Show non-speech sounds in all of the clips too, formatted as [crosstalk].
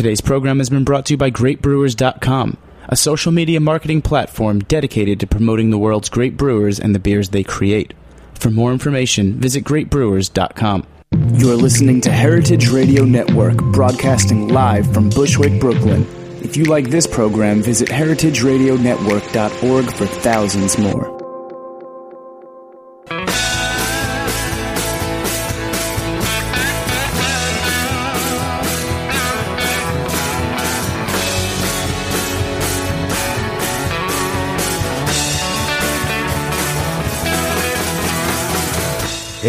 Today's program has been brought to you by GreatBrewers.com, a social media marketing platform dedicated to promoting the world's great brewers and the beers they create. For more information, visit GreatBrewers.com. You're listening to Heritage Radio Network, broadcasting live from Bushwick, Brooklyn. If you like this program, visit heritageradionetwork.org for thousands more.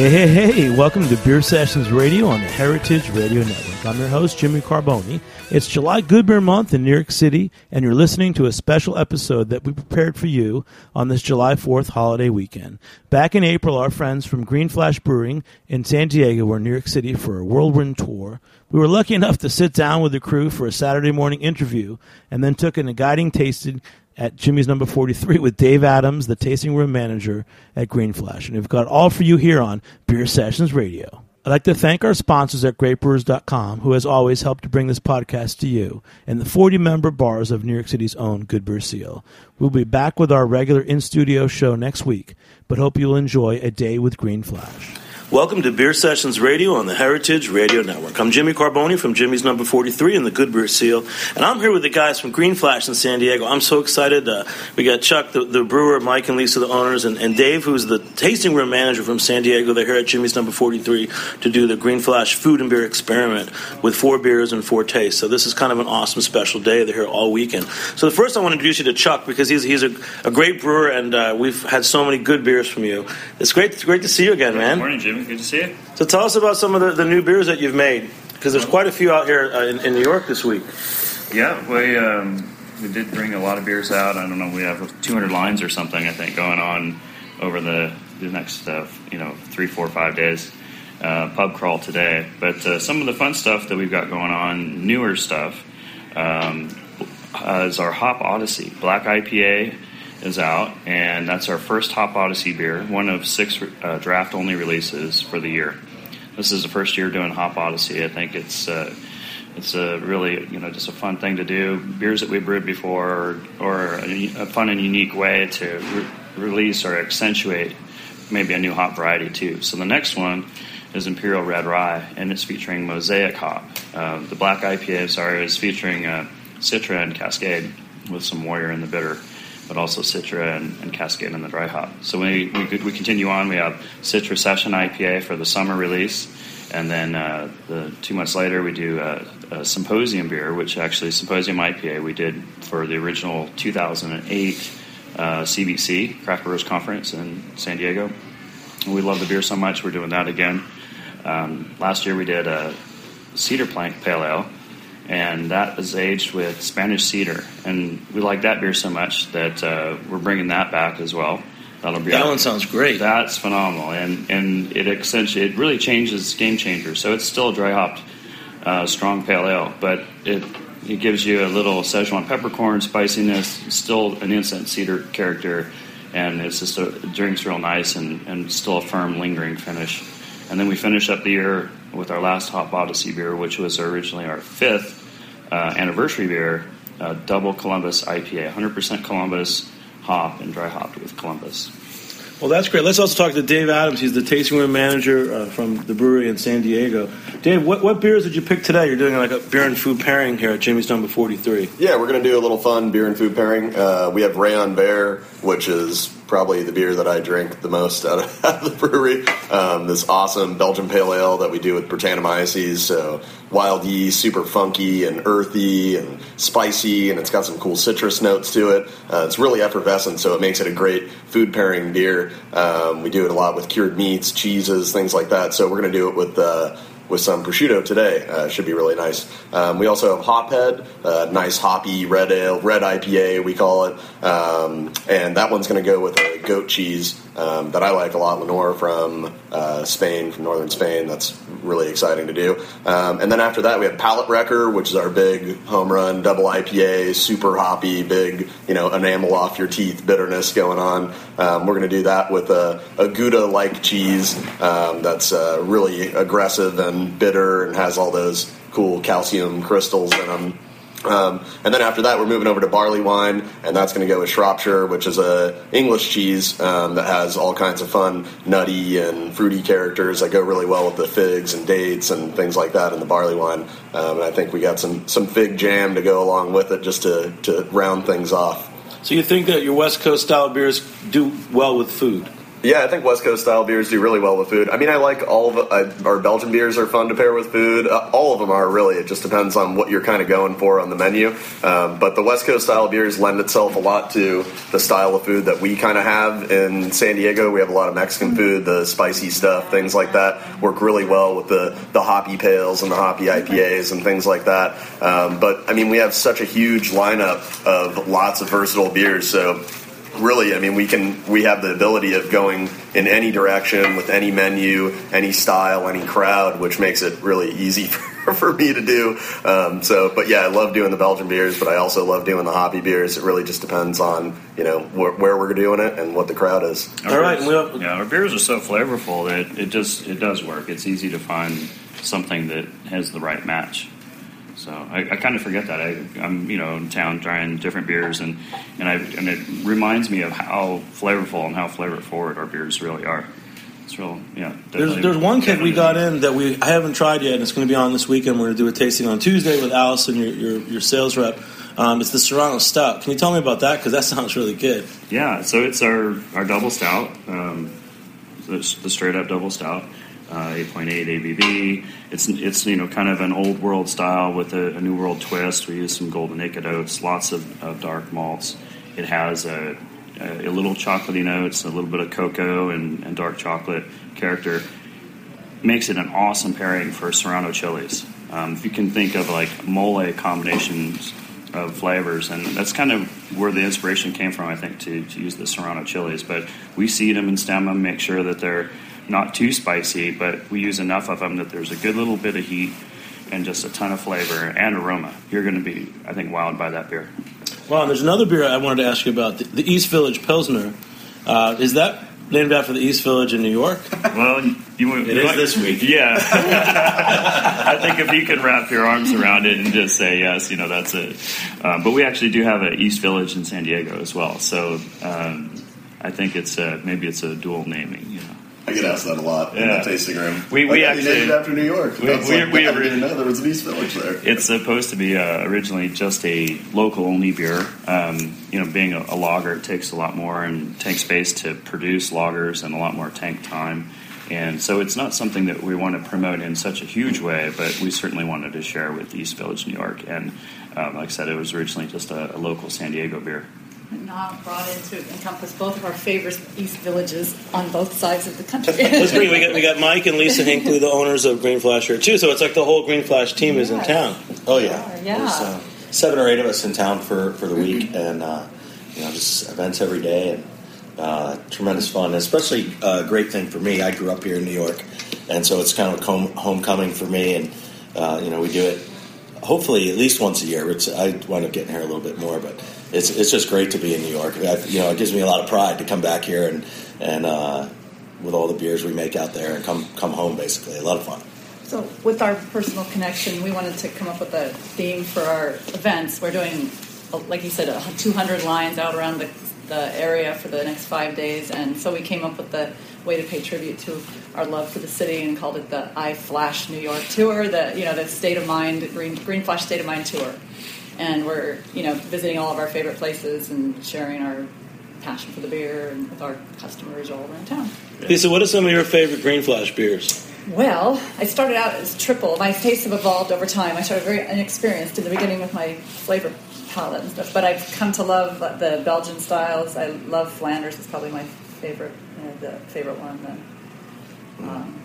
Hey, hey, hey, welcome to Beer Sessions Radio on the Heritage Radio Network. I'm your host, Jimmy Carbone. It's July Good Beer Month in New York City, and you're listening to a special episode that we prepared for you on this July 4th holiday weekend. Back in April, our friends from Green Flash Brewing in San Diego were in New York City for a whirlwind tour. We were lucky enough to sit down with the crew for a Saturday morning interview and then took in a guiding tasting at Jimmy's number 43 with Dave Adams, the tasting room manager at Green Flash. And we've got all for you here on Beer Sessions Radio. I'd like to thank our sponsors at GreatBrewers.com, who has always helped to bring this podcast to you, and the 40 member bars of New York City's own Good Beer Seal. We'll be back with our regular in studio show next week, but hope you'll enjoy a day with Green Flash. Welcome to Beer Sessions Radio on the Heritage Radio Network. I'm Jimmy Carbone from Jimmy's Number 43 and the Good Beer Seal, and I'm here with the guys from Green Flash in San Diego. I'm so excited. Uh, we got Chuck, the, the, brewer, Mike and Lisa, the owners, and, and, Dave, who's the tasting room manager from San Diego. They're here at Jimmy's Number 43 to do the Green Flash food and beer experiment with four beers and four tastes. So this is kind of an awesome special day. They're here all weekend. So the first I want to introduce you to Chuck because he's, he's a, a great brewer, and uh, we've had so many good beers from you. It's great, it's great to see you again, man. Good morning, Jimmy. Good to see you. So tell us about some of the, the new beers that you've made, because there's quite a few out here uh, in, in, New York this week. Yeah, we um, we did bring a lot of beers out. I don't know, we have 200 lines or something, I think, going on over the the next uh, you know three, four, five days. Uh, pub crawl today, but uh, some of the fun stuff that we've got going on, newer stuff, um, is our Hop Odyssey Black IPA is out, and that's our first Hop Odyssey beer, one of six uh, draft only releases for the year. This is the first year doing Hop Odyssey. I think it's uh, it's a really you know just a fun thing to do. Beers that we brewed before, or, a, a, fun and unique way to re- release or accentuate maybe a new hop variety too. So the next one is Imperial Red Rye, and it's featuring Mosaic hop. Uh, the Black IPA, sorry, is featuring uh, Citra and Cascade with some Warrior in the bitter but also Citra and, and Cascade in the dry hop. So we, we, we, continue on. We have Citra Session IPA for the summer release, and then uh, the, two months later we do a, a, Symposium beer, which actually Symposium IPA we did for the original 2008 uh, CBC Craft Brewers Conference in San Diego. And we love the beer so much, we're doing that again. Um, last year we did a Cedar Plank Pale Ale and that is aged with Spanish cedar. And we like that beer so much that uh, we're bringing that back as well. That'll be that one sounds great. That's phenomenal, and and it essentially it really changes game changer. So it's still a dry hopped, uh, strong pale ale, but it it gives you a little Szechuan peppercorn spiciness, still an instant cedar character, and it's just a it drinks real nice and, and still a firm lingering finish. And then we finish up the year with our last Hop Odyssey beer, which was originally our fifth uh, anniversary beer, uh, Double Columbus IPA, 100% Columbus hop and dry hopped with Columbus. Well, that's great. Let's also talk to Dave Adams. He's the tasting room manager uh, from the brewery in San Diego. Dave, what, what beers did you pick today? You're doing like a beer and food pairing here at Jimmy's Number 43. Yeah, we're going to do a little fun beer and food pairing. Uh, we have Rayon Vert, which is probably the beer that I drink the most out of, [laughs] out of the brewery. Um, this awesome Belgian pale ale that we do with Brettanomyces. So wild yeast, super funky and earthy and spicy, and it's got some cool citrus notes to it. Uh, it's really effervescent, so it makes it a great food pairing beer. Um, we do it a lot with cured meats, cheeses, things like that. So we're going to do it with. Uh, with some prosciutto today. Uh, should be really nice. Um, we also have Hophead, uh, nice hoppy red ale, red IPA we call it, um, and that one's going to go with a goat cheese um, that I like a lot. Leonora from uh, Spain, from northern Spain. That's really exciting to do. Um, and then after that, we have Palate Wrecker, which is our big home run double IPA, super hoppy, big you know enamel off your teeth bitterness going on. Um, we're going to do that with a, a Gouda like cheese um, that's uh, really aggressive and bitter and has all those cool calcium crystals in them. Um, and then after that, we're moving over to barley wine, and that's going to go with Shropshire, which is a English cheese um, that has all kinds of fun, nutty and fruity characters that go really well with the figs and dates and things like that in the barley wine. Um, and I think we got some some fig jam to go along with it, just to to round things off. So you think that your West Coast style beers do well with food? Yeah, I think West Coast style beers do really well with food. I mean, I like all of uh, our Belgian beers are fun to pair with food. Uh, all of them are really. It just depends on what you're kind of going for on the menu. Um, but the West Coast style beers lend itself a lot to the style of food that we kind of have in San Diego. We have a lot of Mexican food, the spicy stuff, things like that work really well with the the hoppy pales and the hoppy IPAs and things like that. Um, but I mean, we have such a huge lineup of lots of versatile beers, so really, I mean, we can we have the ability of going in any direction with any menu, any style, any crowd, which makes it really easy [laughs] for, for me to do. Um, so, but yeah, I love doing the Belgian beers, but I also love doing the hoppy beers. It really just depends on you know wh- where we're doing it and what the crowd is. Our All right, beers- well- yeah, our beers are so flavorful that it just it does work. It's easy to find something that has the right match. So I, I kind of forget that I, I'm you know in town trying different beers and and I and it reminds me of how flavorful and how flavor forward our beers really are. It's real, yeah. There's, there's one kit we got in that we I haven't tried yet, and it's going to be on this weekend. We're going to do a tasting on Tuesday with Allison, your your, your sales rep. Um, it's the Serrano Stout. Can you tell me about that? Because that [laughs] sounds really good. Yeah, so it's our, our double stout, um, the, the straight up double stout, uh, 8.8 ABV. It's it's you know kind of an old world style with a, a new world twist. We use some golden naked oats, lots of, of dark malts. It has a, a, a little chocolatey notes, a little bit of cocoa and, and dark chocolate character. Makes it an awesome pairing for Serrano chilies. Um, if you can think of like mole combinations of flavors, and that's kind of where the inspiration came from, I think, to, to use the Serrano chilies. But we seed them and stem them, make sure that they're not too spicy, but we use enough of them that there's a good little bit of heat and just a ton of flavor and aroma. You're going to be, I think, wowed by that beer. Wow, and there's another beer I wanted to ask you about, the, the East Village Pilsner. Uh, is that named after the East Village in New York? Well, you It is this week. Yeah, [laughs] I think if you can wrap your arms around it and just say yes, you know that's it. Um, but we actually do have an East Village in San Diego as well, so um, I think it's a, maybe it's a dual naming. You know, I get asked that a lot in the tasting room. We- Like, we "Oh, you named it after New York. we- That's we- like, we I didn't know there was an East Village there. it's supposed to be uh, originally just a local only beer. Um, you know, being a, a lager, it takes a lot more and tank space to produce lagers and a lot more tank time. And so it's not something that we want to promote in such a huge way, but we certainly wanted to share with East Village, New York. And um, like I said, it was originally just a, a local San Diego beer. Now brought in to encompass both of our favorite East villages on both sides of the country. [laughs] That's great. We got, we got Mike and Lisa Hinkley, the owners of Green Flash here, too. So it's like the whole Green Flash team is in town. Oh yeah, Yeah. There's uh, seven or eight of us in town for, for the week, [clears throat] and uh, you know just events every day, and uh, tremendous fun. Especially a great thing for me. I grew up here in New York, and so it's kind of home, homecoming for me. And uh, you know we do it hopefully at least once a year. It's, I wind up getting here a little bit more, but it's it's just great to be in New York. I, you know, it gives me a lot of pride to come back here and and uh, with all the beers we make out there and come come home. Basically, a lot of fun. so, with our personal connection, we wanted to come up with a theme for our events. We're doing, like you said, uh, 200 lines out around the, the area for the next five days, and so we came up with the way to pay tribute to our love for the city and called it the I Flash New York Tour. The you know the State of Mind Green Green Flash State of Mind Tour, and we're you know visiting all of our favorite places and sharing our passion for the beer and with our customers all around town. Lisa, what are some of your favorite Green Flash beers? Well, I started out as triple. My tastes have evolved over time. I started very inexperienced in the beginning with my flavor palate and stuff, but I've come to love the Belgian styles. I love Flanders. It's probably my favorite, uh, the favorite one. The um,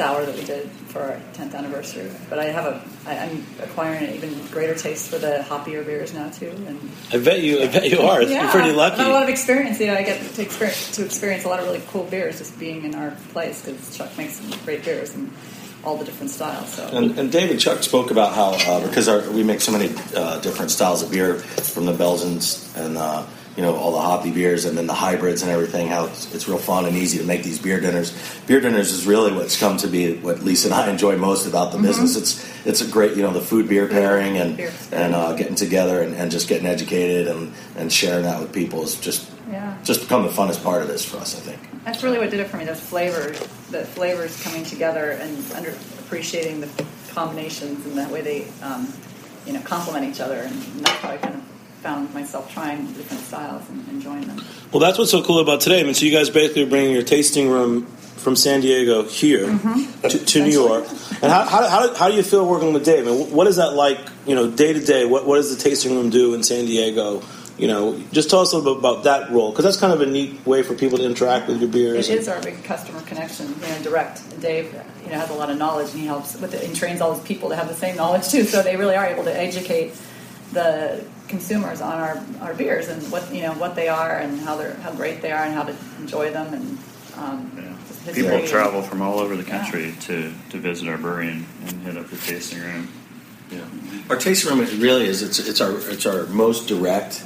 sour that we did for our 10th anniversary. But I have a, I, I'm acquiring an even greater taste for the hoppier beers now too. And I bet you, I bet you are. You're pretty I have a lot of experience. You know, I get to experience to experience a lot of really cool beers just being in our place because Chuck makes some great beers and all the different styles. So And, and David Chuck spoke about how uh, because our, we make so many uh, different styles of beer from the Belgians and uh, you know all the hoppy beers and then the hybrids and everything. How it's, it's real fun and easy to make these beer dinners. Beer dinners is really what's come to be what Lisa and I enjoy most about the Mm-hmm. business. It's it's a great you know the food beer pairing and Beer. and uh, getting together and, and just getting educated and, and sharing that with people is just Yeah. just become the funnest part of this for us. I think. That's really what did it for me. The flavor, the flavors coming together and under appreciating the combinations and the way they, um, you know, complement each other. And that's how I kind of found myself trying different styles and enjoying them. Well, that's what's so cool about today. I mean, so you guys basically are bringing your tasting room from San Diego here Mm-hmm. to, to New York. And how, how, how, how do you feel working with Dave? And what is that like, you know, day to day? What what does the tasting room do in San Diego? You know, just tell us a little bit about that role because that's kind of a neat way for people to interact with your beers. It is our big customer connection, you know, direct. And Dave, you know, has a lot of knowledge, and he helps with it, and trains all his people to have the same knowledge too. So they really are able to educate the consumers on our, our beers and what you know what they are and how they're how great they are and how to enjoy them and um, Yeah. People travel from all over the country to, to visit our brewery and, and hit up the tasting room. Yeah. Our tasting room it really is it's it's our it's our most direct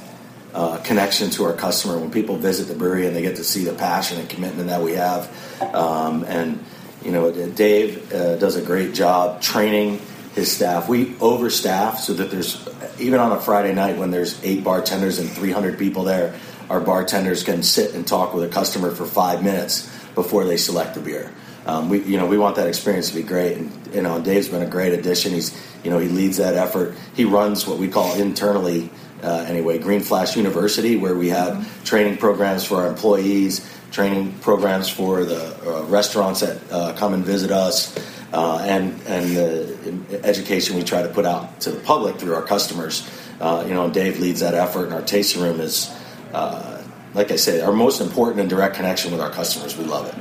uh, connection to our customer when people visit the brewery and they get to see the passion and commitment that we have. Um, and you know, Dave uh, does a great job training his staff. We overstaff so that there's even on a Friday night when there's eight bartenders and 300 people there, our bartenders can sit and talk with a customer for five minutes before they select the beer. Um, we, you know, we want that experience to be great, and you know, Dave's been a great addition. He's, you know, he leads that effort. He runs what we call internally, uh, anyway, Green Flash University, where we have training programs for our employees, training programs for the uh, restaurants that uh, come and visit us, uh, and and the education we try to put out to the public through our customers. Uh, you know, Dave leads that effort, and our tasting room is. Uh, like I say, our most important and direct connection with our customers. We love it.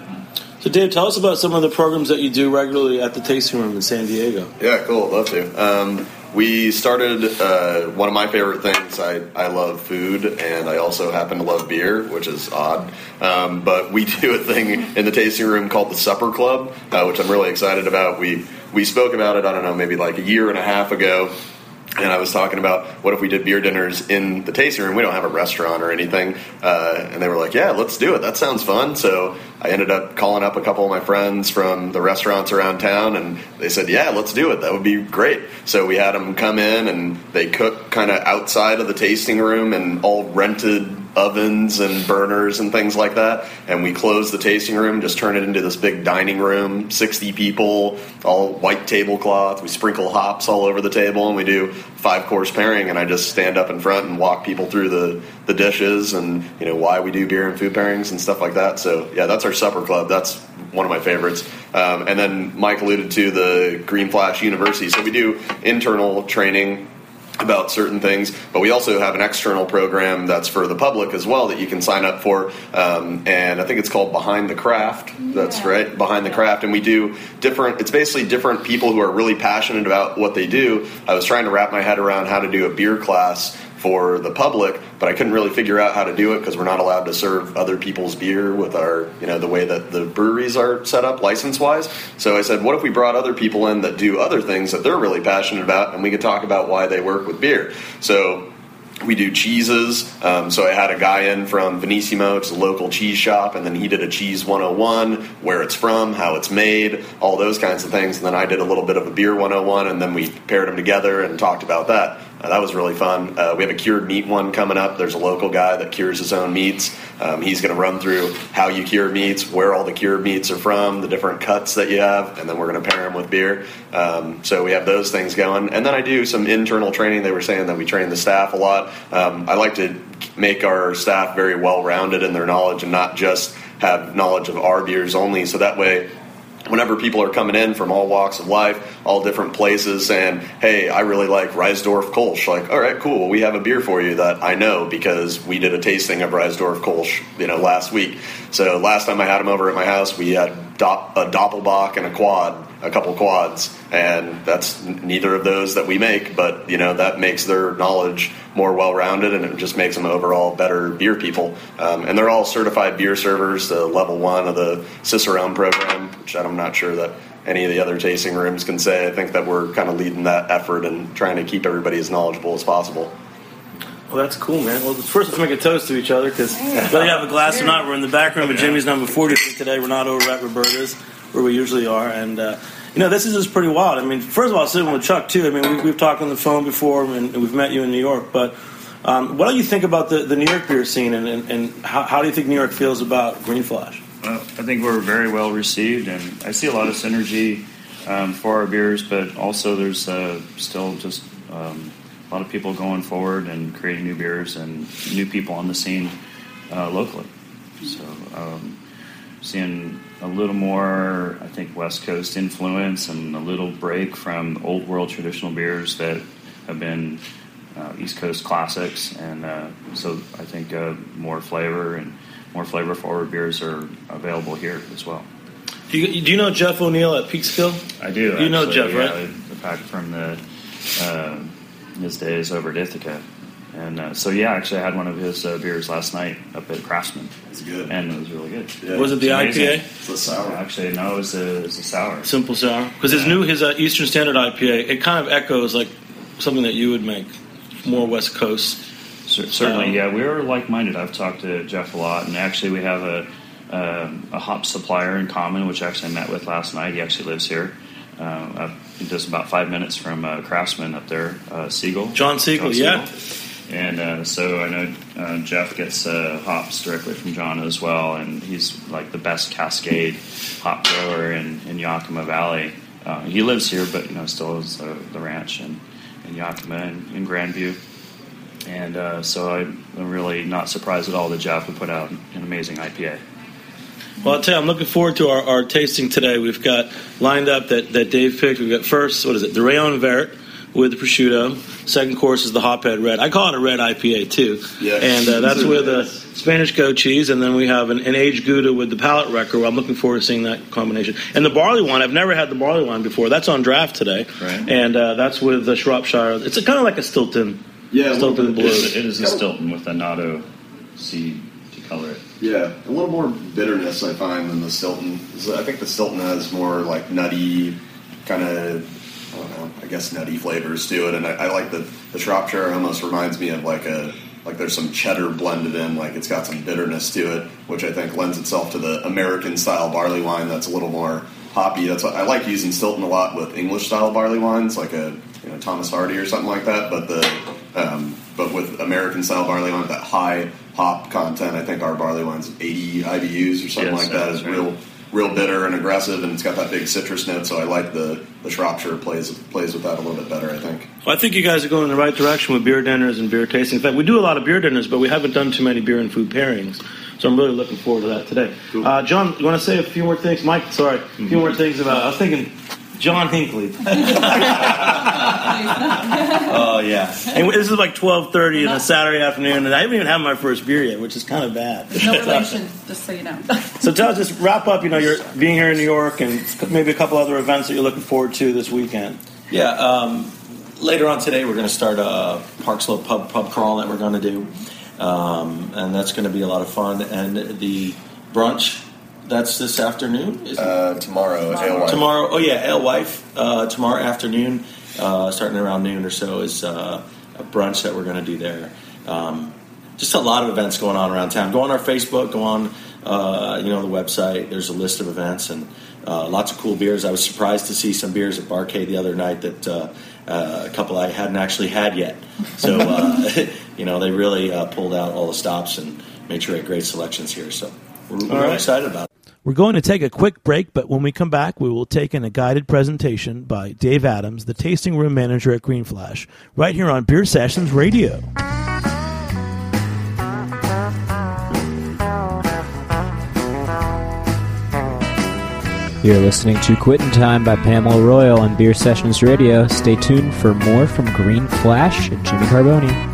So, Dave, tell us about some of the programs that you do regularly at the tasting room in San Diego. Yeah, cool. Love to. Um, we started uh, one of my favorite things. I, I love food, and I also happen to love beer, which is odd. Um, but we [laughs] do a thing in the tasting room called the Supper Club, uh, which I'm really excited about. We we spoke about it. I don't know, maybe like a year and a half ago. And I was talking about what if we did beer dinners in the tasting room? We don't have a restaurant or anything. Uh, and they were like, yeah, let's do it. That sounds fun. So I ended up calling up a couple of my friends from the restaurants around town, and they said, yeah, let's do it. That would be great. So we had them come in, and they cook kind of outside of the tasting room and all rented ovens and burners and things like that. And we close the tasting room, just turn it into this big dining room, 60 people, all white tablecloth. We sprinkle hops all over the table, and we do five course pairing. And I just stand up in front and walk people through the, the dishes and you know why we do beer and food pairings and stuff like that. So yeah, that's our supper club. That's one of my favorites. Um, and then Mike alluded to the Green Flash University. So we do internal training about certain things, but we also have an external program that's for the public as well that you can sign up for. Um, and I think it's called Behind the Craft. That's right, Behind the Craft. And we do different, it's basically different people who are really passionate about what they do. I was trying to wrap my head around how to do a beer class for the public, but I couldn't really figure out how to do it because we're not allowed to serve other people's beer with our, you know, the way that the breweries are set up license wise. So I said, what if we brought other people in that do other things that they're really passionate about and we could talk about why they work with beer? So we do cheeses. Um, so I had a guy in from Venissimo, it's a local cheese shop, and then he did a cheese 101, where it's from, how it's made, all those kinds of things. And then I did a little bit of a beer 101, and then we paired them together and talked about that. Uh, that was really fun. Uh, we have a cured meat one coming up. There's a local guy that cures his own meats. Um, he's going to run through how you cure meats, where all the cured meats are from, the different cuts that you have, and then we're going to pair them with beer. Um, so we have those things going. And then I do some internal training. They were saying that we train the staff a lot. Um, I like to make our staff very well rounded in their knowledge and not just have knowledge of our beers only. So that way, whenever people are coming in from all walks of life, all different places, saying, "Hey, I really like Reissdorf Kolsch," like, "All right, cool. We have a beer for you that I know because we did a tasting of Reissdorf Kolsch, you know, last week. So last time I had them over at my house, we had a Doppelbock and a quad, a couple quads, and that's neither of those that we make, but you know that makes their knowledge more well-rounded, and it just makes them overall better beer people. Um, and they're all certified beer servers, the level one of the Cicerone program, which I'm not sure that any of the other tasting rooms can say. I think that we're kind of leading that effort and trying to keep everybody as knowledgeable as possible. Well, that's cool, man. Well, first let's make a toast to each other because whether you have a glass or not, we're in the back room of Jimmy's number 40 today. We're not over at Roberta's where we usually are, and uh, you know this is just pretty wild. I mean, first of all, sitting with Chuck too. I mean, we, we've talked on the phone before, and we've met you in New York, but. Um, what do you think about the, the New York beer scene, and, and, and how, how do you think New York feels about Green Flash? Well, I think we're very well received, and I see a lot of synergy um, for our beers, but also there's uh, still just um, a lot of people going forward and creating new beers and new people on the scene uh, locally. So, um, seeing a little more, I think, West Coast influence and a little break from old world traditional beers that have been uh, East Coast classics, and uh, so I think uh, more flavor and more flavor forward beers are available here as well. Do you, do you know Jeff O'Neil at Peekskill? I do. You know Jeff, yeah, right? Back from the uh, his days over at Ithaca. And uh, so, yeah, actually, I had one of his uh, beers last night up at Craftsman. It's good. And it was really good. Yeah. Was it the It's. IPA? It's a sour. Actually, no, it was a, it was a sour. Simple sour. Because his new his uh, Eastern Standard IPA, it kind of echoes like something that you would make, more West Coast. Cer- Certainly, Um, yeah. We're like minded. I've talked to Jeff a lot, and actually, we have a, um a hop supplier in common, which I actually I met with last night. He actually lives here. Uh, just about five minutes from uh, Craftsman up there, uh, Segal. John Segal, yeah. And uh, so I know uh, Jeff gets uh, hops directly from John as well, and he's like the best Cascade hop grower in, in Yakima Valley. Uh, he lives here, but you know still has the, the ranch in, in Yakima and in Grandview. And uh, so I, I'm really not surprised at all that Jeff would put out an amazing IPA. Well, I'll tell you, I'm looking forward to our, our tasting today. We've got lined up that, that Dave picked. We've got first, what is it, the Rayon Vert with the prosciutto. Second course is the Hophead Red. I call it a red IPA too. Yeah. And uh, that's with a Spanish goat cheese, and then we have an, an aged Gouda with the palate wrecker. I'm looking forward to seeing that combination. And the barley wine, I've never had the barley wine before. That's on draft today. Right. And uh, that's with the Shropshire. It's kind of like a Stilton. Yeah, Stilton. Blue. it is a Stilton with annatto seed to color it. Yeah, a little more bitterness I find than the Stilton. I think the Stilton has more like nutty, kind of, I don't know, I guess nutty flavors to it, and I, I like the the Shropshire. Almost reminds me of like a like there's some cheddar blended in, like it's got some bitterness to it, which I think lends itself to the American style barley wine that's a little more hoppy. That's what I like using Stilton a lot with English style barley wines, like a you know Thomas Hardy or something like that. But the um, but with American style barley wine, that high hop content, I think our barley wine's 80 IBUs or something Yes, like that. that's right. real real bitter and aggressive, and it's got that big citrus note. So I like the the Shropshire plays plays with that a little bit better. I think. Well, I think you guys are going in the right direction with beer dinners and beer tasting. In fact, we do a lot of beer dinners, but we haven't done too many beer and food pairings. So I'm really looking forward to that today. Cool. Uh, John, you want to say a few more things? Mike, sorry, a few more things about. I was thinking John Hinckley, [laughs] [laughs] Oh yeah. and this is like 12:30 on a Saturday afternoon, and I haven't even had my first beer yet, which is kind of bad. No [laughs] relation, just so you know. So tell us, just wrap up. You know, you're being here in New York, and maybe a couple other events that you're looking forward to this weekend. Yeah. Um, later on today, we're going to start a Park Slope pub pub crawl that we're going to do, um, and that's going to be a lot of fun. And the brunch that's this afternoon. Is? Uh, tomorrow, at Ale tomorrow. Oh yeah, Alewife. Uh, tomorrow afternoon, uh, starting around noon or so, is uh, a brunch that we're going to do there. Um, just a lot of events going on around town. Go on our Facebook. Go on, uh, you know, the website. There's a list of events and uh, lots of cool beers. I was surprised to see some beers at Barcade the other night that uh, uh, a couple I hadn't actually had yet. So uh, [laughs] you know, they really uh, pulled out all the stops and made sure we had great selections here. So we're, we're All right. excited about it. We're going to take a quick break, but when we come back, we will take in a guided presentation by Dave Adams, the tasting room manager at Green Flash, right here on Beer Sessions Radio. You're listening to Quittin' Time by Pamela Royal on Beer Sessions Radio. Stay tuned for more from Green Flash and Jimmy Carbone.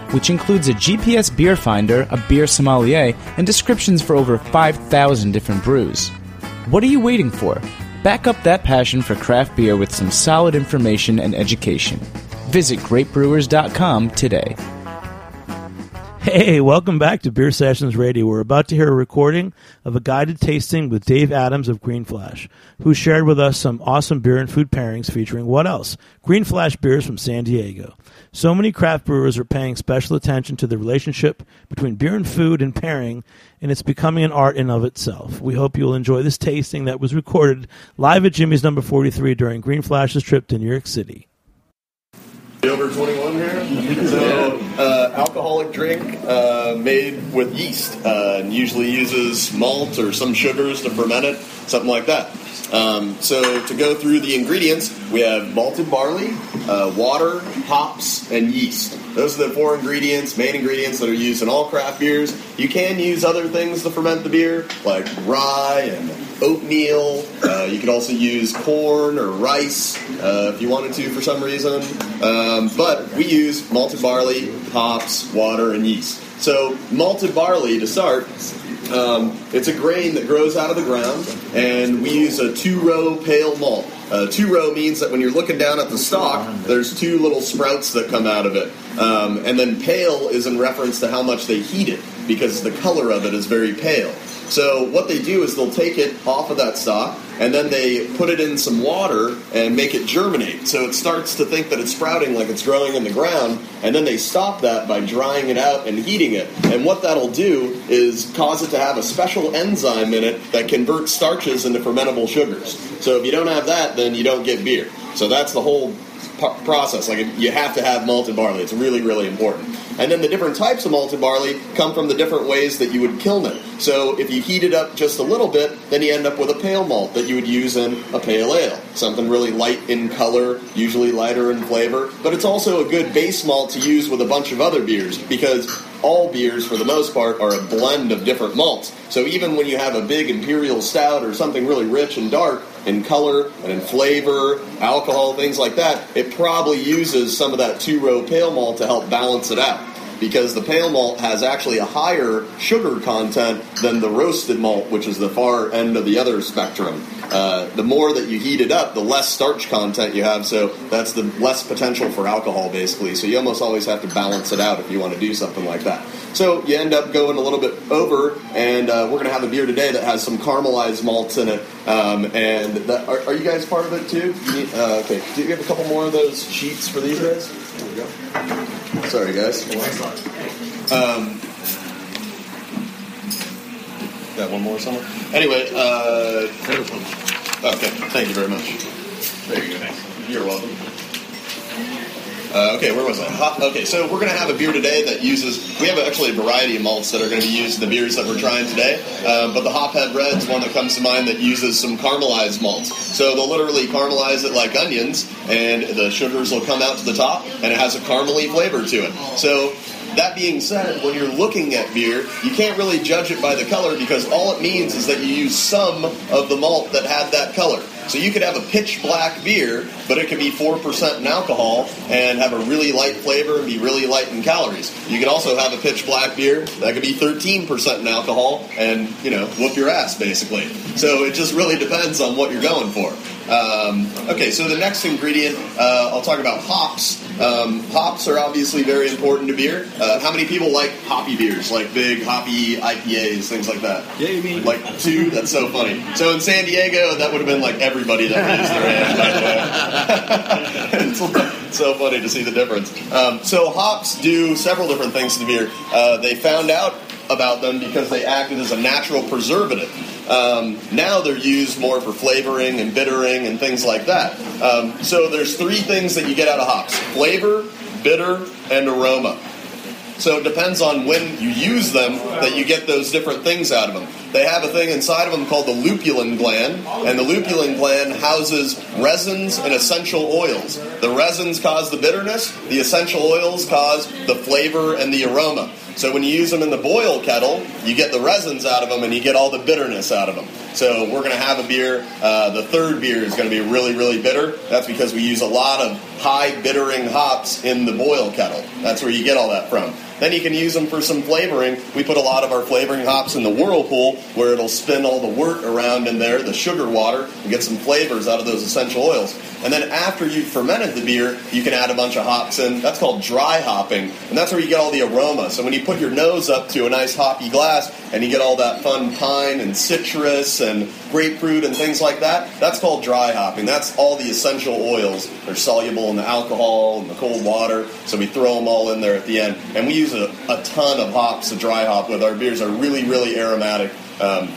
which includes a GPS beer finder, a beer sommelier, and descriptions for over 5,000 different brews. What are you waiting for? Back up that passion for craft beer with some solid information and education. Visit greatbrewers.com today. Hey, welcome back to Beer Sessions Radio. We're about to hear a recording of a guided tasting with Dave Adams of Green Flash, who shared with us some awesome beer and food pairings featuring what else? Green Flash beers from San Diego. So many craft brewers are paying special attention to the relationship between beer and food and pairing, and it's becoming an art in of itself. We hope you'll enjoy this tasting that was recorded live at Jimmy's number 43 during Green Flash's trip to New York City. Over 21 here. So, uh, alcoholic drink uh, made with yeast. Uh, and usually uses malt or some sugars to ferment it, something like that. Um, so, to go through the ingredients, we have malted barley, uh, water, hops, and yeast. Those are the four ingredients, main ingredients that are used in all craft beers. You can use other things to ferment the beer, like rye and oatmeal. Uh, you could also use corn or rice uh, if you wanted to for some reason. Um, but we use malted barley, hops, water, and yeast. So, malted barley to start. Um, it's a grain that grows out of the ground, and we use a two-row pale malt. Uh, two-row means that when you're looking down at the stalk, there's two little sprouts that come out of it. Um, and then pale is in reference to how much they heat it, because the color of it is very pale. So what they do is they'll take it off of that stalk, and then they put it in some water and make it germinate. So it starts to think that it's sprouting like it's growing in the ground, and then they stop that by drying it out and heating it. And what that'll do is cause it to have a special enzyme in it that converts starches into fermentable sugars. So if you don't have that, then you don't get beer. So that's the whole process. Like you have to have malted barley. It's really, really important. And then the different types of malted barley come from the different ways that you would kiln it. So if you heat it up just a little bit, then you end up with a pale malt that you would use in a pale ale. Something really light in color, usually lighter in flavor. But it's also a good base malt to use with a bunch of other beers because all beers, for the most part, are a blend of different malts. So even when you have a big imperial stout or something really rich and dark in color and in flavor, alcohol, things like that, it probably uses some of that two row pale malt to help balance it out. Because the pale malt has actually a higher sugar content than the roasted malt, which is the far end of the other spectrum. Uh, the more that you heat it up, the less starch content you have, so that's the less potential for alcohol, basically. So you almost always have to balance it out if you want to do something like that. So you end up going a little bit over, and uh, we're going to have a beer today that has some caramelized malts in it. Um, and that, are, are, you guys part of it too? Need, uh, okay, do you have a couple more of those sheets for these guys? There we go. Sorry, guys. Um, got one more somewhere. Anyway, uh, okay. Thank you very much. There you go. You're welcome. Uh, okay, where was I? Okay, so we're going to have a beer today that uses. We have actually a variety of malts that are going to be used in the beers that we're trying today. Um, but the Hophead Red is one that comes to mind that uses some caramelized malts. So they'll literally caramelize it like onions, and the sugars will come out to the top, and it has a caramely flavor to it. So that being said, when you're looking at beer, you can't really judge it by the color because all it means is that you use some of the malt that had that color. So you could have a pitch black beer, but it could be 4% in alcohol and have a really light flavor and be really light in calories. You could also have a pitch black beer that could be 13% in alcohol and, you know, whoop your ass, basically. So it just really depends on what you're going for. Um, okay, so the next ingredient, uh, I'll talk about hops. Um, hops are obviously very important to beer. Uh, how many people like hoppy beers, like big hoppy IPAs, things like that? Yeah, you mean like two? That's so funny. So in San Diego, that would have been like everybody that raised their hand. By the way, [laughs] it's so funny to see the difference. Um, so hops do several different things to beer. Uh, they found out about them because they acted as a natural preservative. Um, now they're used more for flavoring and bittering and things like that. Um, so there's three things that you get out of hops: flavor, bitter, and aroma. So it depends on when you use them that you get those different things out of them. They have a thing inside of them called the lupulin gland, and the lupulin gland houses resins and essential oils. The resins cause the bitterness, the essential oils cause the flavor and the aroma. So when you use them in the boil kettle, you get the resins out of them and you get all the bitterness out of them. So we're going to have a beer. Uh, the third beer is going to be really, really bitter. That's because we use a lot of high bittering hops in the boil kettle. That's where you get all that from. Then you can use them for some flavoring. We put a lot of our flavoring hops in the whirlpool where it'll spin all the wort around in there, the sugar water, and get some flavors out of those essential oils. And then after you've fermented the beer, you can add a bunch of hops in. That's called dry hopping, and that's where you get all the aroma. So when you put your nose up to a nice hoppy glass and you get all that fun pine and citrus and grapefruit and things like that, that's called dry hopping. That's all the essential oils. They're soluble in the alcohol and the cold water, so we throw them all in there at the end. And we use a, a ton of hops to dry hop with. Our beers are really, really aromatic. Um,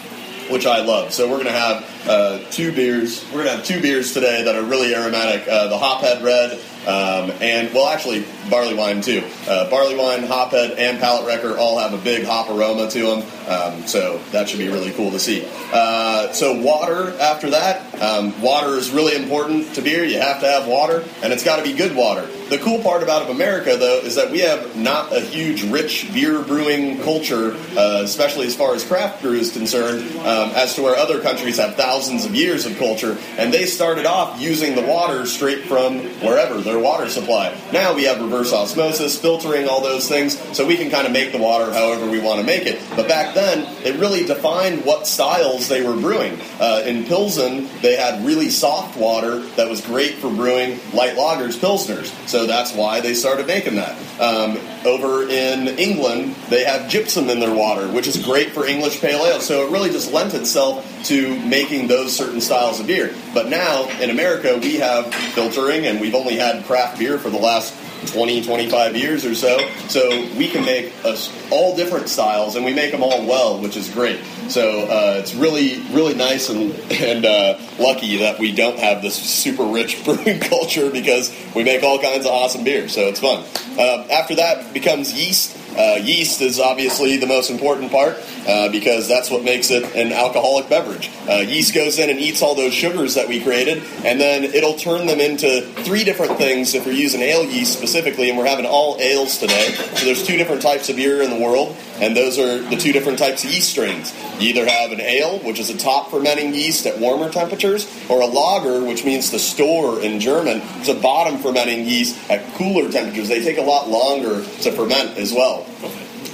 which I love. So we're going to have uh, two beers. We're to have two beers today that are really aromatic. Uh, the Hophead Red um, and well, actually, barley wine too. Uh, barley wine, hophead, and palate wrecker all have a big hop aroma to them, um, so that should be really cool to see. Uh, so water after that, um, water is really important to beer. You have to have water, and it's got to be good water. The cool part about America, though, is that we have not a huge, rich beer brewing culture, uh, especially as far as craft brew is concerned, um, as to where other countries have thousands of years of culture, and they started off using the water straight from wherever their water supply. Now we have reverse osmosis, filtering, all those things, so we can kind of make the water however we want to make it. But back then, it really defined what styles they were brewing. Uh, in Pilsen, they had really soft water that was great for brewing light lagers, Pilsners. So that's why they started making that. Um, over in England, they have gypsum in their water, which is great for English pale ale. So it really just lent itself to making those certain styles of beer. But now in America, we have filtering, and we've only had craft beer for the last 20, 25 years or so. So we can make us all different styles, and we make them all well, which is great. So uh, it's really, really nice and and uh, lucky that we don't have this super rich [laughs] brewing culture because we make all kinds of awesome beer. So it's fun. Uh, after that becomes yeast. Uh, yeast is obviously the most important part uh, because that's what makes it an alcoholic beverage. Uh, yeast goes in and eats all those sugars that we created, and then it'll turn them into three different things if we're using ale yeast specifically, and we're having all ales today. So there's two different types of beer in the world, and those are the two different types of yeast strains. You either have an ale, which is a top fermenting yeast at warmer temperatures, or a lager, which means the store in German, is a bottom fermenting yeast at cooler temperatures. They take a lot longer to ferment as well.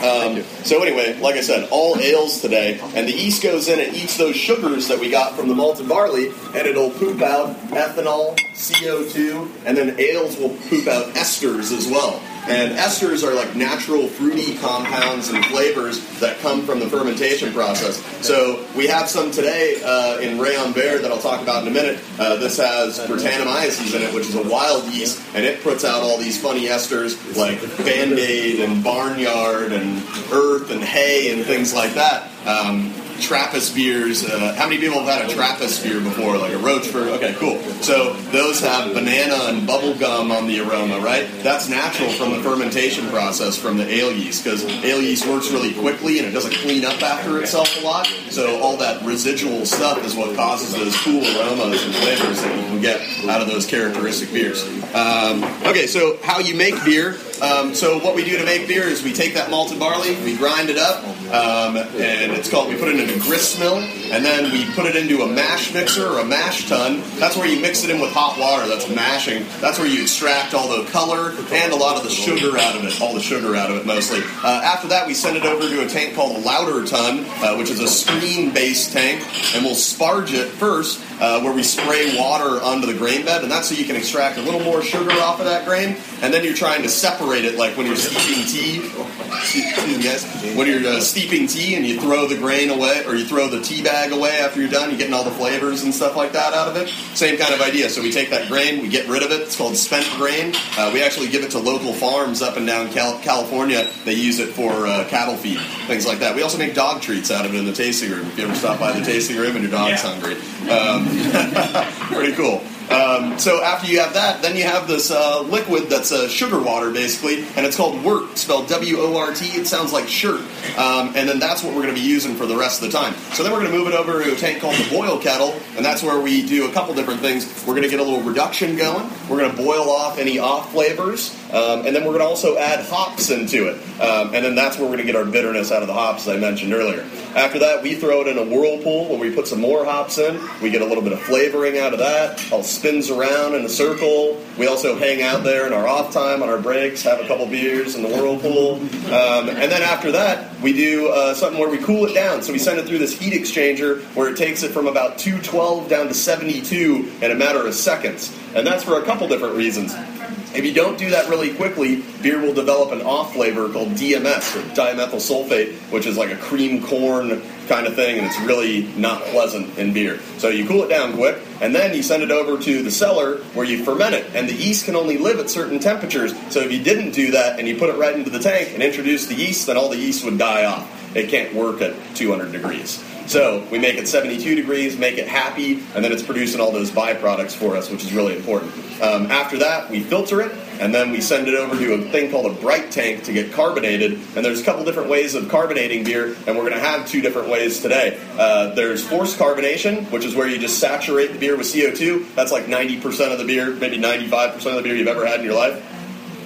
Um, so anyway, like I said, all ales today, and the yeast goes in and eats those sugars that we got from the malted barley, and it'll poop out ethanol, CO2, and then ales will poop out esters as well. And esters are like natural fruity compounds and flavors that come from the fermentation process. So we have some today uh, in Rayon Vert that I'll talk about in a minute. Uh, this has Brettanomyces in it, which is a wild yeast, and it puts out all these funny esters like Band-Aid and Barnyard and Earth and Hay and things like that. Um, Trappist beers. Uh, how many people have had a Trappist beer before, like a Rochefort? Okay, cool. So those have banana and bubble gum on the aroma, right? That's natural from the fermentation process from the ale yeast because ale yeast works really quickly and it doesn't clean up after itself a lot. So all that residual stuff is what causes those cool aromas and flavors that you can get out of those characteristic beers. Um, okay, so how you make beer. Um, so what we do to make beer is we take that malted barley, we grind it up, um, and it's called we put it in a grist mill, and then we put it into a mash mixer or a mash tun. That's where you mix it in with hot water. That's mashing. That's where you extract all the color and a lot of the sugar out of it. All the sugar out of it mostly. Uh, after that, we send it over to a tank called a lauter tun, uh, which is a screen-based tank, and we'll sparge it first. Uh, where we spray water onto the grain bed, and that's so you can extract a little more sugar off of that grain. And then you're trying to separate it, like when you're steeping tea. [laughs] Yes. When you're uh, steeping tea and you throw the grain away, or you throw the tea bag away after you're done, you're getting all the flavors and stuff like that out of it. Same kind of idea. So we take that grain, we get rid of it. It's called spent grain. Uh, we actually give it to local farms up and down Cal- California. They use it for uh, cattle feed, things like that. We also make dog treats out of it in the tasting room. If you ever stop by the tasting room and your dog's hungry. Um, [laughs] pretty cool. Um, so after you have that, then you have this uh, liquid that's uh, sugar water, basically, and it's called Wort, spelled W-O-R-T. It sounds like shirt. Um, and then that's what we're going to be using for the rest of the time. So then we're going to move it over to a tank called the boil kettle, and that's where we do a couple different things. We're going to get a little reduction going. We're going to boil off any off flavors, um, and then we're going to also add hops into it. Um, and then that's where we're going to get our bitterness out of the hops, as I mentioned earlier. After that, we throw it in a whirlpool where we put some more hops in. We get a little bit of flavoring out of that. All spins around in a circle. We also hang out there in our off time on our breaks, have a couple beers in the whirlpool. Um, and then after that, we do uh, something where we cool it down. So we send it through this heat exchanger where it takes it from about 212 down to 72 in a matter of seconds. And that's for a couple different reasons. If you don't do that really quickly, beer will develop an off flavor called DMS, or dimethyl sulfate, which is like a cream corn kind of thing, and it's really not pleasant in beer. So you cool it down quick, and then you send it over to the cellar where you ferment it. And the yeast can only live at certain temperatures. So if you didn't do that and you put it right into the tank and introduce the yeast, then all the yeast would die off. It can't work at 200 degrees. So we make it 72 degrees, make it happy, and then it's producing all those byproducts for us, which is really important. Um, after that, we filter it, and then we send it over to a thing called a bright tank to get carbonated. And there's a couple different ways of carbonating beer, and we're going to have two different ways today. Uh, there's forced carbonation, which is where you just saturate the beer with CO2. That's like 90% of the beer, maybe 95% of the beer you've ever had in your life.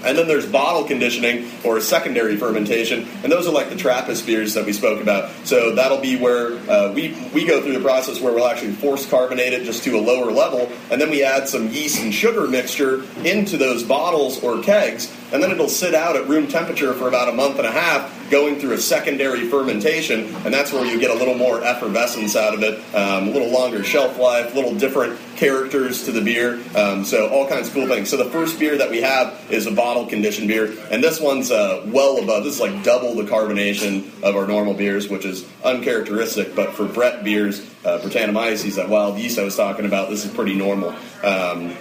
And then there's bottle conditioning or secondary fermentation, and those are like the Trappist beers that we spoke about. So that'll be where uh, we we go through the process where we'll actually force carbonate it just to a lower level, and then we add some yeast and sugar mixture into those bottles or kegs, and then it'll sit out at room temperature for about a month and a half, going through a secondary fermentation, and that's where you get a little more effervescence out of it, um, a little longer shelf life, a little different characters to the beer. Um, so all kinds of cool things. So the first beer that we have is a bottle conditioned beer, and this one's uh, well above. This is like double the carbonation of our normal beers, which is uncharacteristic. But for Brett beers, uh, Brettanomyces, that wild yeast I was talking about, this is pretty normal. Um,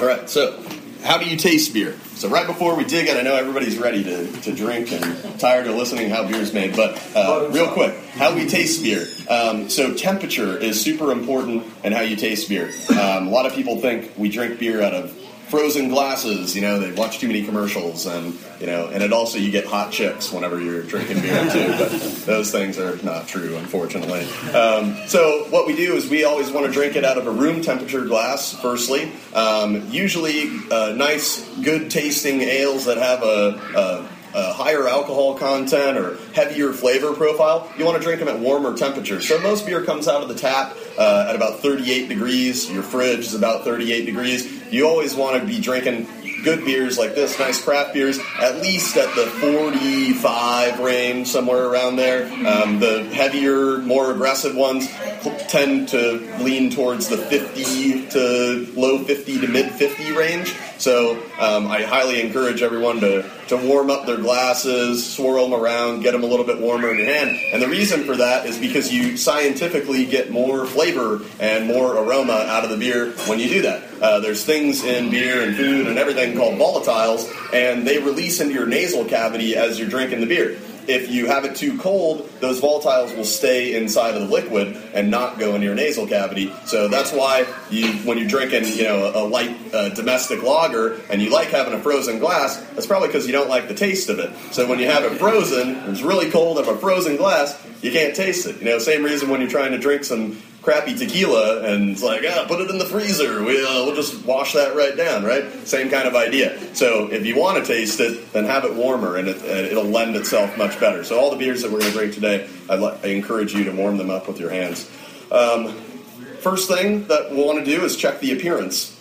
all right, so how do you taste beer? So right before we dig in, I know everybody's ready to, to drink and tired of listening how beer is made, but uh, real quick, how we taste beer. Um, so temperature is super important in how you taste beer. Um, a lot of people think we drink beer out of frozen glasses. You know, they watch too many commercials, and you know, and it also you get hot chicks whenever you're drinking beer too. But those things are not true, unfortunately. Um, so what we do is we always want to drink it out of a room temperature glass. Firstly, um, usually uh, nice, good tasting ales that have a, a higher alcohol content or heavier flavor profile, you want to drink them at warmer temperatures. So most beer comes out of the tap uh, at about 38 degrees. Your fridge is about 38 degrees. You always want to be drinking good beers like this, nice craft beers, at least at the 45 range, somewhere around there. Um, the heavier, more aggressive ones tend to lean towards the 50 to low 50 to mid 50 range. So um, I highly encourage everyone to, to warm up their glasses, swirl them around, get them a little bit warmer in your hand. And the reason for that is because you scientifically get more flavor and more aroma out of the beer when you do that. Uh, there's things in beer and food and everything called volatiles, and they release into your nasal cavity as you're drinking the beer if you have it too cold, those volatiles will stay inside of the liquid and not go into your nasal cavity. So that's why you, when you're drinking, you know, a, light uh, domestic lager and you like having a frozen glass, that's probably because you don't like the taste of it. So when you have it frozen, it's really cold of a frozen glass, you can't taste it. You know, same reason when you're trying to drink some crappy tequila and it's like, ah, put it in the freezer. We, uh, we'll just wash that right down, right? Same kind of idea. So if you want to taste it, then have it warmer and it, it'll lend itself much better. So all the beers that we're going to drink today, I, I encourage you to warm them up with your hands. Um, first thing that we'll want to do is check the appearance.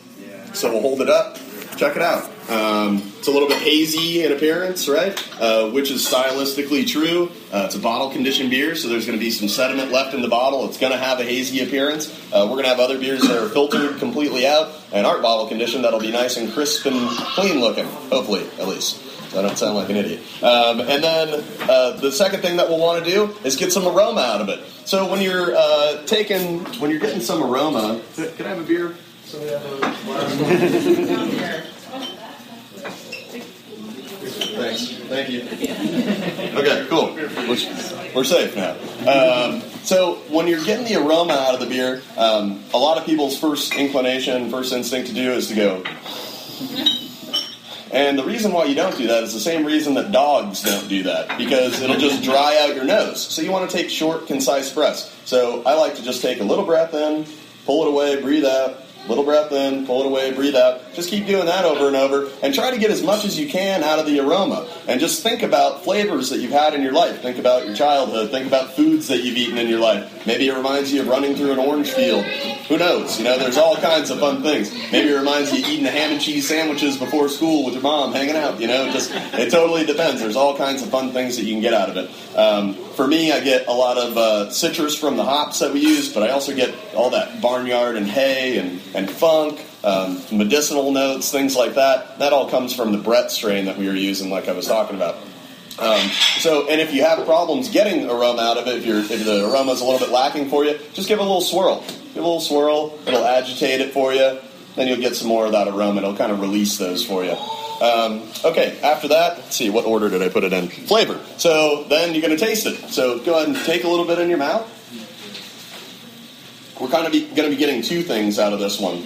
So we'll hold it up, check it out. Um, it's a little bit hazy in appearance, right? Uh, which is stylistically true. Uh, it's a bottle conditioned beer, so there's going to be some sediment left in the bottle. It's going to have a hazy appearance. Uh, we're going to have other beers that are filtered completely out and aren't bottle conditioned that'll be nice and crisp and clean looking, hopefully, at least. So I don't sound like an idiot. Um, and then uh, the second thing that we'll want to do is get some aroma out of it. So when you're uh, taking, when you're getting some aroma, can I have a beer? [laughs] Thanks. Thank you. Okay, cool. We're, we're safe now. Um, so when you're getting the aroma out of the beer, um, a lot of people's first inclination, first instinct to do is to go. And the reason why you don't do that is the same reason that dogs don't do that, because it'll just dry out your nose. So you want to take short, concise breaths. So I like to just take a little breath in, pull it away, breathe out, little breath in, pull it away, breathe out. Just keep doing that over and over, and try to get as much as you can out of the aroma. And just think about flavors that you've had in your life. Think about your childhood. Think about foods that you've eaten in your life. Maybe it reminds you of running through an orange field. Who knows? You know, there's all kinds of fun things. Maybe it reminds you of eating the ham and cheese sandwiches before school with your mom, hanging out. You know, just it totally depends. There's all kinds of fun things that you can get out of it. Um, for me, I get a lot of uh, citrus from the hops that we use, but I also get all that barnyard and hay and, and funk, um, medicinal notes, things like that. That all comes from the Brett strain that we were using, like I was talking about. Um, so, and if you have problems getting aroma out of it, if, if the aroma is a little bit lacking for you, just give it a little swirl. Give a little swirl. It'll agitate it for you. Then you'll get some more of that aroma. It'll kind of release those for you. Um, okay, after that, let's see, what order did I put it in? Flavor. So then you're going to taste it. So go ahead and take a little bit in your mouth. We're kind of going to be getting two things out of this one.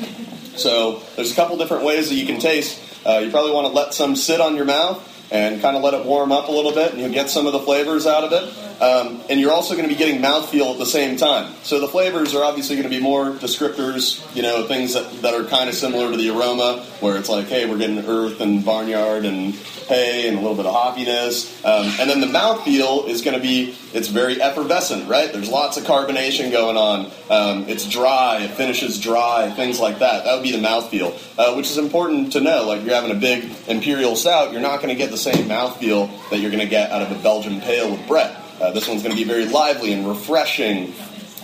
So there's a couple different ways that you can taste. Uh, you probably want to let some sit on your mouth and kind of let it warm up a little bit, and you'll get some of the flavors out of it. Um, and you're also going to be getting mouthfeel at the same time. So the flavors are obviously going to be more descriptors, you know, things that, that are kind of similar to the aroma, where it's like, hey, we're getting earth and barnyard and hay and a little bit of hoppiness. Um, and then the mouthfeel is going to be, it's very effervescent, right? There's lots of carbonation going on. Um, it's dry, it finishes dry, things like that. That would be the mouthfeel, uh, which is important to know. Like, you're having a big imperial stout, you're not going to get the same mouthfeel that you're going to get out of a Belgian pale with Brett. Uh, this one's going to be very lively and refreshing,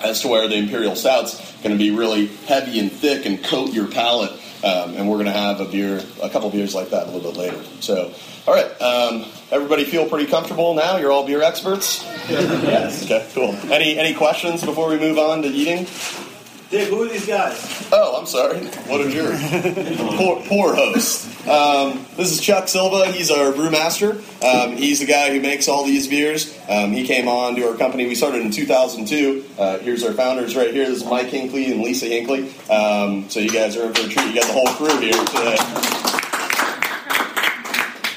as to where the imperial stout's going to be really heavy and thick and coat your palate. Um, and we're going to have a beer, a couple beers like that a little bit later. So, all right, um, everybody feel pretty comfortable now? You're all beer experts. [laughs] yes. Okay. Cool. Any any questions before we move on to eating? Dave, who are these guys? Oh, I'm sorry. What a jerk. [laughs] poor, poor host. Um, this is Chuck Silva. He's our brewmaster. Um, he's the guy who makes all these beers. Um, he came on to our company. We started in 2002. Uh, here's our founders right here. This is Mike Hinkley and Lisa Hinkley. Um, so you guys are in for a treat. You got the whole crew here today.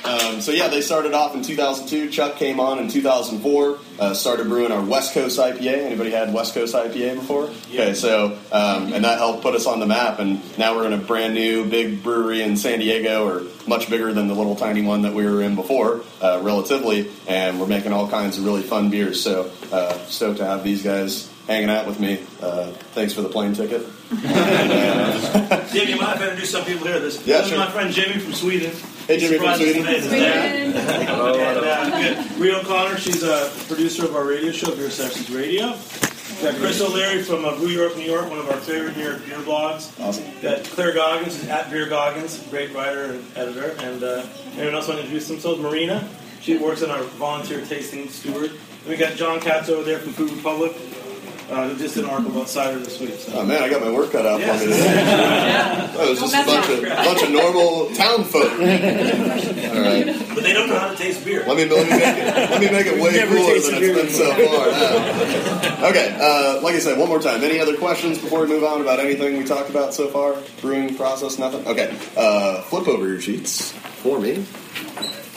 Um, so yeah, they started off in 2002. Chuck came on in 2004. Uh, started brewing our West Coast IPA. Anybody had West Coast IPA before? Yeah. Okay, so um, and that helped put us on the map. And now we're in a brand new big brewery in San Diego, or much bigger than the little tiny one that we were in before, uh, relatively. And we're making all kinds of really fun beers. So uh, stoked to have these guys hanging out with me. Uh, thanks for the plane ticket. [laughs] Jimmy, you might introduce some people here. This, Yeah, this sure. is my friend Jimmy from Sweden. Hey, Jimmy from Surprised Sweden. today. [laughs] And, uh, we O'Connor, she's a producer of our radio show, Beer Sessions Radio. We got Chris O'Leary from uh, Brew Europe, New York, one of our favorite New York beer blogs. Awesome. We got Claire Goggins, who's at Beer Goggins, great writer and editor. And uh, anyone else want to introduce themselves? Marina, she works in our volunteer tasting steward. And we got John Katz over there from Food Republic, uh, just an article about cider this week. So. Oh man, I got my work cut out Yes. for me today. That was just a bunch of bunch of normal town folk. [laughs] All right, But they don't know how to taste beer. let me let me make it, let me make it [laughs] way Never cooler tasted than it's beer been so far. now. Okay, uh, like I said, one more time. Any other questions before we move on about anything we talked about so far? Brewing process, nothing. Okay, uh, flip over your sheets for me.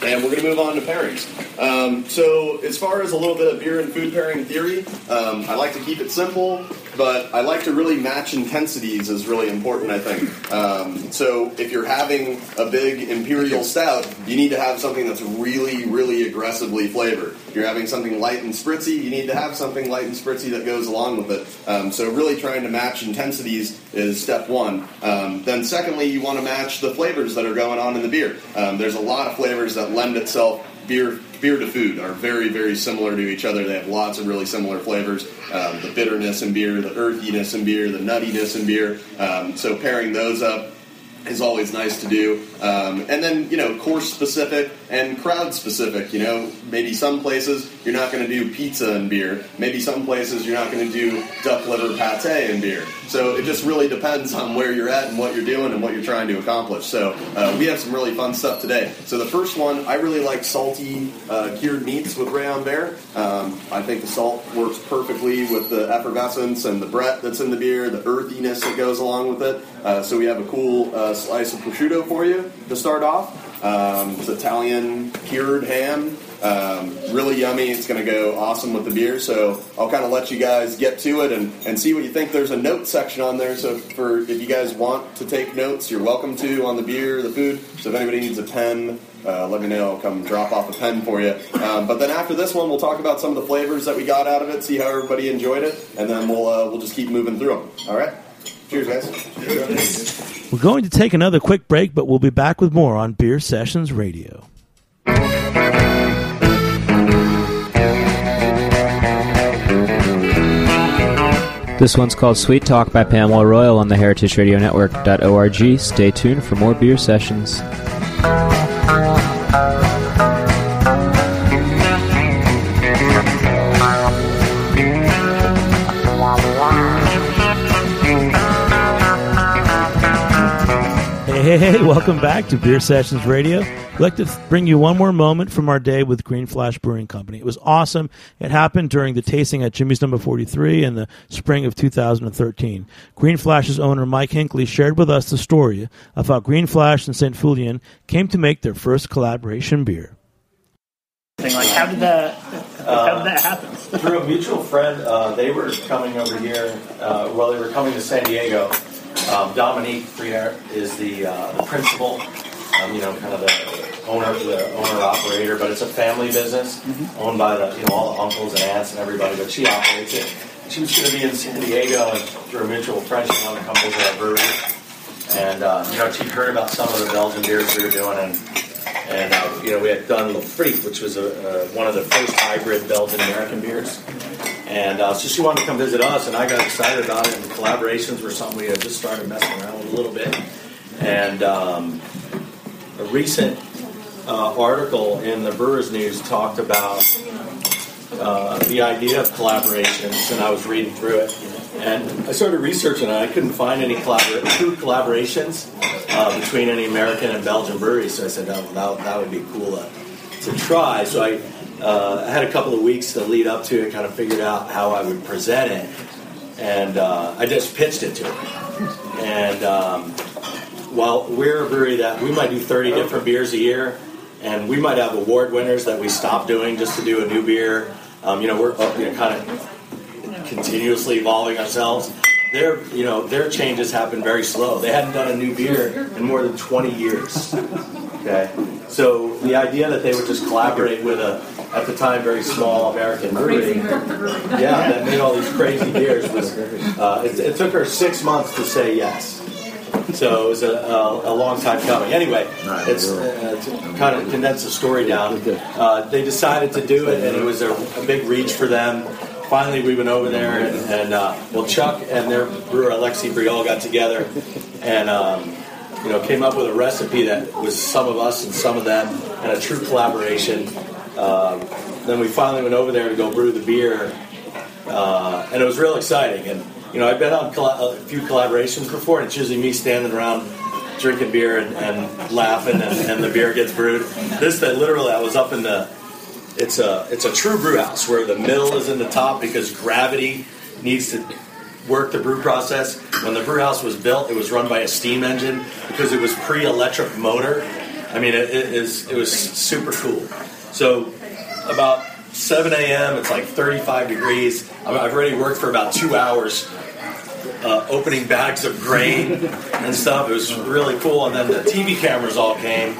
And we're going to move on to pairings. Um, so, as far as a little bit of beer and food pairing theory, um, I like to keep it simple, but I like to really match intensities is really important, I think. Um, so, if you're having a big imperial stout, you need to have something that's really, really aggressively flavored. If you're having something light and spritzy, you need to have something light and spritzy that goes along with it. Um, so, really trying to match intensities is step one. Um, then, secondly, you want to match the flavors that are going on in the beer. Um, there's a lot of flavors that lend itself beer beer to food are very very similar to each other. They have lots of really similar flavors. Um, the bitterness in beer, the earthiness in beer, the nuttiness in beer. Um, so pairing those up is always nice to do. Um, and then, you know, course specific and crowd specific. You know, maybe some places you're not going to do pizza and beer. Maybe some places you're not going to do duck liver pate and beer. So it just really depends on where you're at and what you're doing and what you're trying to accomplish. So uh, we have some really fun stuff today. So the first one, I really like salty uh, cured meats with Rayon Vert. Um, I think the salt works perfectly with the effervescence and the Brett that's in the beer, the earthiness that goes along with it. Uh, so we have a cool uh, slice of prosciutto for you to start off. Um, it's Italian cured ham. Um, really yummy. It's going to go awesome with the beer. So I'll kind of let you guys get to it and, and see what you think. There's a note section on there. So for if you guys want to take notes, you're welcome to on the beer, the food. So if anybody needs a pen, uh, let me know. I'll come drop off a pen for you. Um, but then after this one, we'll talk about some of the flavors that we got out of it, see how everybody enjoyed it, and then we'll uh, we'll just keep moving through them. All right. Cheers, guys. We're going to take another quick break, but we'll be back with more on Beer Sessions Radio. This one's called Sweet Talk by Pamela Royal on the Heritage Radio Network.org. Stay tuned for more beer sessions. Hey, hey, hey, welcome back to Beer Sessions Radio. I'd like to bring you one more moment from our day with Green Flash Brewing Company. It was awesome. It happened during the tasting at Jimmy's Number 43 in the spring of 2013. Green Flash's owner, Mike Hinkley, shared with us the story of how Green Flash and St. Feuillien came to make their first collaboration beer. Like, how did that, how did that happen? through a mutual friend, uh, they were coming over here. Uh, well, they were coming to San Diego. Um, Dominique Friart is the, uh, the principal, um, you know, kind of the owner, the owner operator. But it's a family business owned by the, you know, all the uncles and aunts and everybody. But she operates it. She was going to be in San Diego, and through a mutual friend, she wanted to come visit our brewery. And uh, you know, she'd heard about some of the Belgian beers we were doing, and and uh, you know, we had done Le Freak, which was a, uh, one of the first hybrid Belgian American beers. And uh, so she wanted to come visit us, and I got excited about it. And collaborations were something we had just started messing around with a little bit. And um, a recent uh, article in the Brewers News talked about uh, the idea of collaborations, and I was reading through it. And I started researching it. I couldn't find any collabor- collaborations uh, between any American and Belgian breweries. So I said, oh, that, that would be cool to try. So I, uh, I had a couple of weeks to lead up to it, kind of figured out how I would present it. And uh, I just pitched it to him. And um, while we're a brewery that we might do 30 different beers a year, and we might have award winners that we stop doing just to do a new beer. Um, you know, we're uh, you know, kind of continuously evolving ourselves. Their, you know, their changes happen very slow. They hadn't done a new beer in more than 20 years. Okay, so the idea that they would just collaborate with a, at the time, very small American brewery, yeah, that made all these crazy beers was. Uh, it, it took her six months to say yes. So it was a, a, a long time coming. Anyway, it's uh, to kind of condense the story down. Uh, they decided to do it, and it was a, a big reach for them. Finally, we went over there, and, and uh, well, Chuck and their brewer Alexi Briol got together, and um, you know came up with a recipe that was some of us and some of them, and a true collaboration. Uh, then we finally went over there to go brew the beer, uh, and it was real exciting. And you know, I've been on colla- a few collaborations before, and it's usually me standing around drinking beer and, and laughing, and, and the beer gets brewed. This, that literally, I was up in the. It's a it's a true brew house where the mill is in the top because gravity needs to work the brew process. When the brew house was built, it was run by a steam engine because it was pre-electric motor. I mean, it, it is it was super cool. So about 7 a.m. It's like 35 degrees. I've already worked for about two hours uh, opening bags of grain and stuff. It was really cool. And then the TV cameras all came,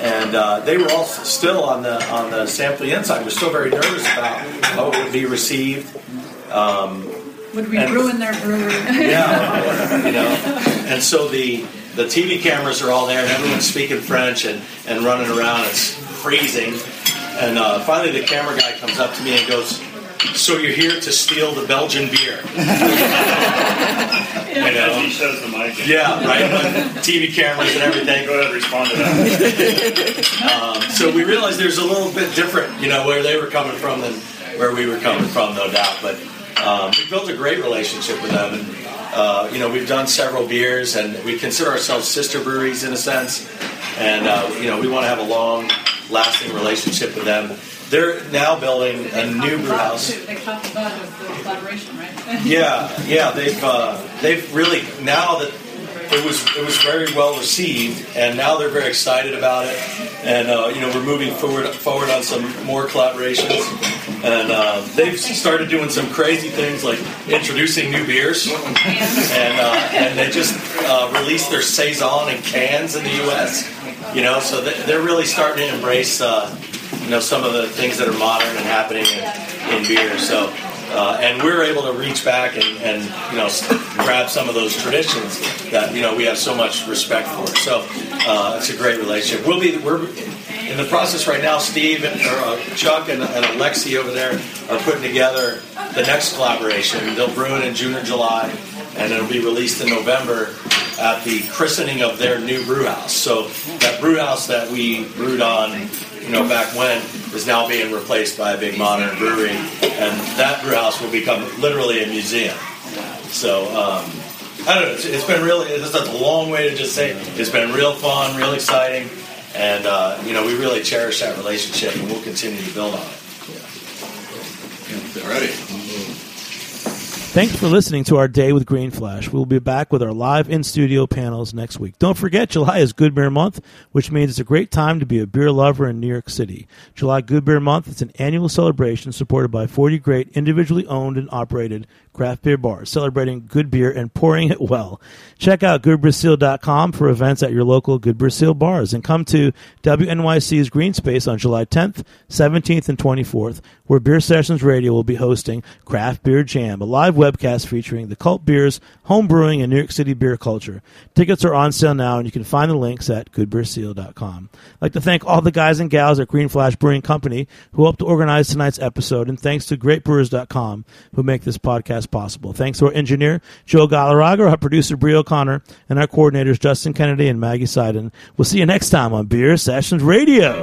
and uh, they were all still on the on the sample inside. We're still very nervous about how it would be received. Um, Would we And- ruin their brewery? yeah, [laughs] you know. And so the the TV cameras are all there, and everyone's speaking French and, and running around. It's freezing. And uh, finally, the camera guy comes up to me and goes, "So you're here to steal the Belgian beer?" [laughs] you know. shows the mic. Yeah, right. TV cameras and everything. Go ahead, and respond to that. [laughs] Um, so we realized there's a little bit different, you know, where they were coming from than where we were coming from, no doubt. But um, we built a great relationship with them, and uh, you know, we've done several beers, and we consider ourselves sister breweries in a sense. And uh, you know, we want to have a long-lasting relationship with them. They're now building a new brew house. They talked the it of the collaboration, right? [laughs] Yeah, yeah, they've uh, they've really now that it was it was very well received, and now they're very excited about it, and uh, you know we're moving forward forward on some more collaborations, and uh, they've started doing some crazy things like introducing new beers, and uh, and they just uh, released their saison in cans in the U.S. You know, so they- they're really starting to embrace uh, you know some of the things that are modern and happening in, in beer. So. Uh, and we're able to reach back and, and you know grab some of those traditions that you know we have so much respect for. So uh, it's a great relationship. We'll be we're in the process right now. Steve and or, uh, Chuck and, and Alexi over there are putting together the next collaboration. They'll brew it in June or July, and it'll be released in November at the christening of their new brew house. So that brew house that we brewed on, you know, back when is now being replaced by a big modern brewery, and that brew house will become literally a museum. So um, I don't know. It's, it's been really. It's a long way to just say it's been real fun, real exciting, and uh, you know we really cherish that relationship, and we'll continue to build on it. Yeah. Alrighty. Thanks for listening to our day with Green Flash. We'll be back with our live in studio panels next week. Don't forget, July is Good Beer Month, which means it's a great time to be a beer lover in New York City. July Good Beer Month is an annual celebration supported by 40 great individually owned and operated craft beer bars, celebrating good beer and pouring it well. Check out goodbeerseal.com for events at your local Good Beer Seal bars and come to WNYC's Green Space on July 10th, 17th, and 24th, where Beer Sessions Radio will be hosting Craft Beer Jam, a live webcast featuring the cult beers, home brewing, and New York City beer culture. Tickets are on sale now, and you can find the links at goodbeerseal.com. I'd like to thank all the guys and gals at Green Flash Brewing Company who helped to organize tonight's episode, and thanks to greatbrewers.com who make this podcast possible. Thanks to our engineer, Joe Galarraga, our producer, Brie O'Connor, and our coordinators, Justin Kennedy and Maggie Seiden. We'll see you next time on Beer Sessions Radio.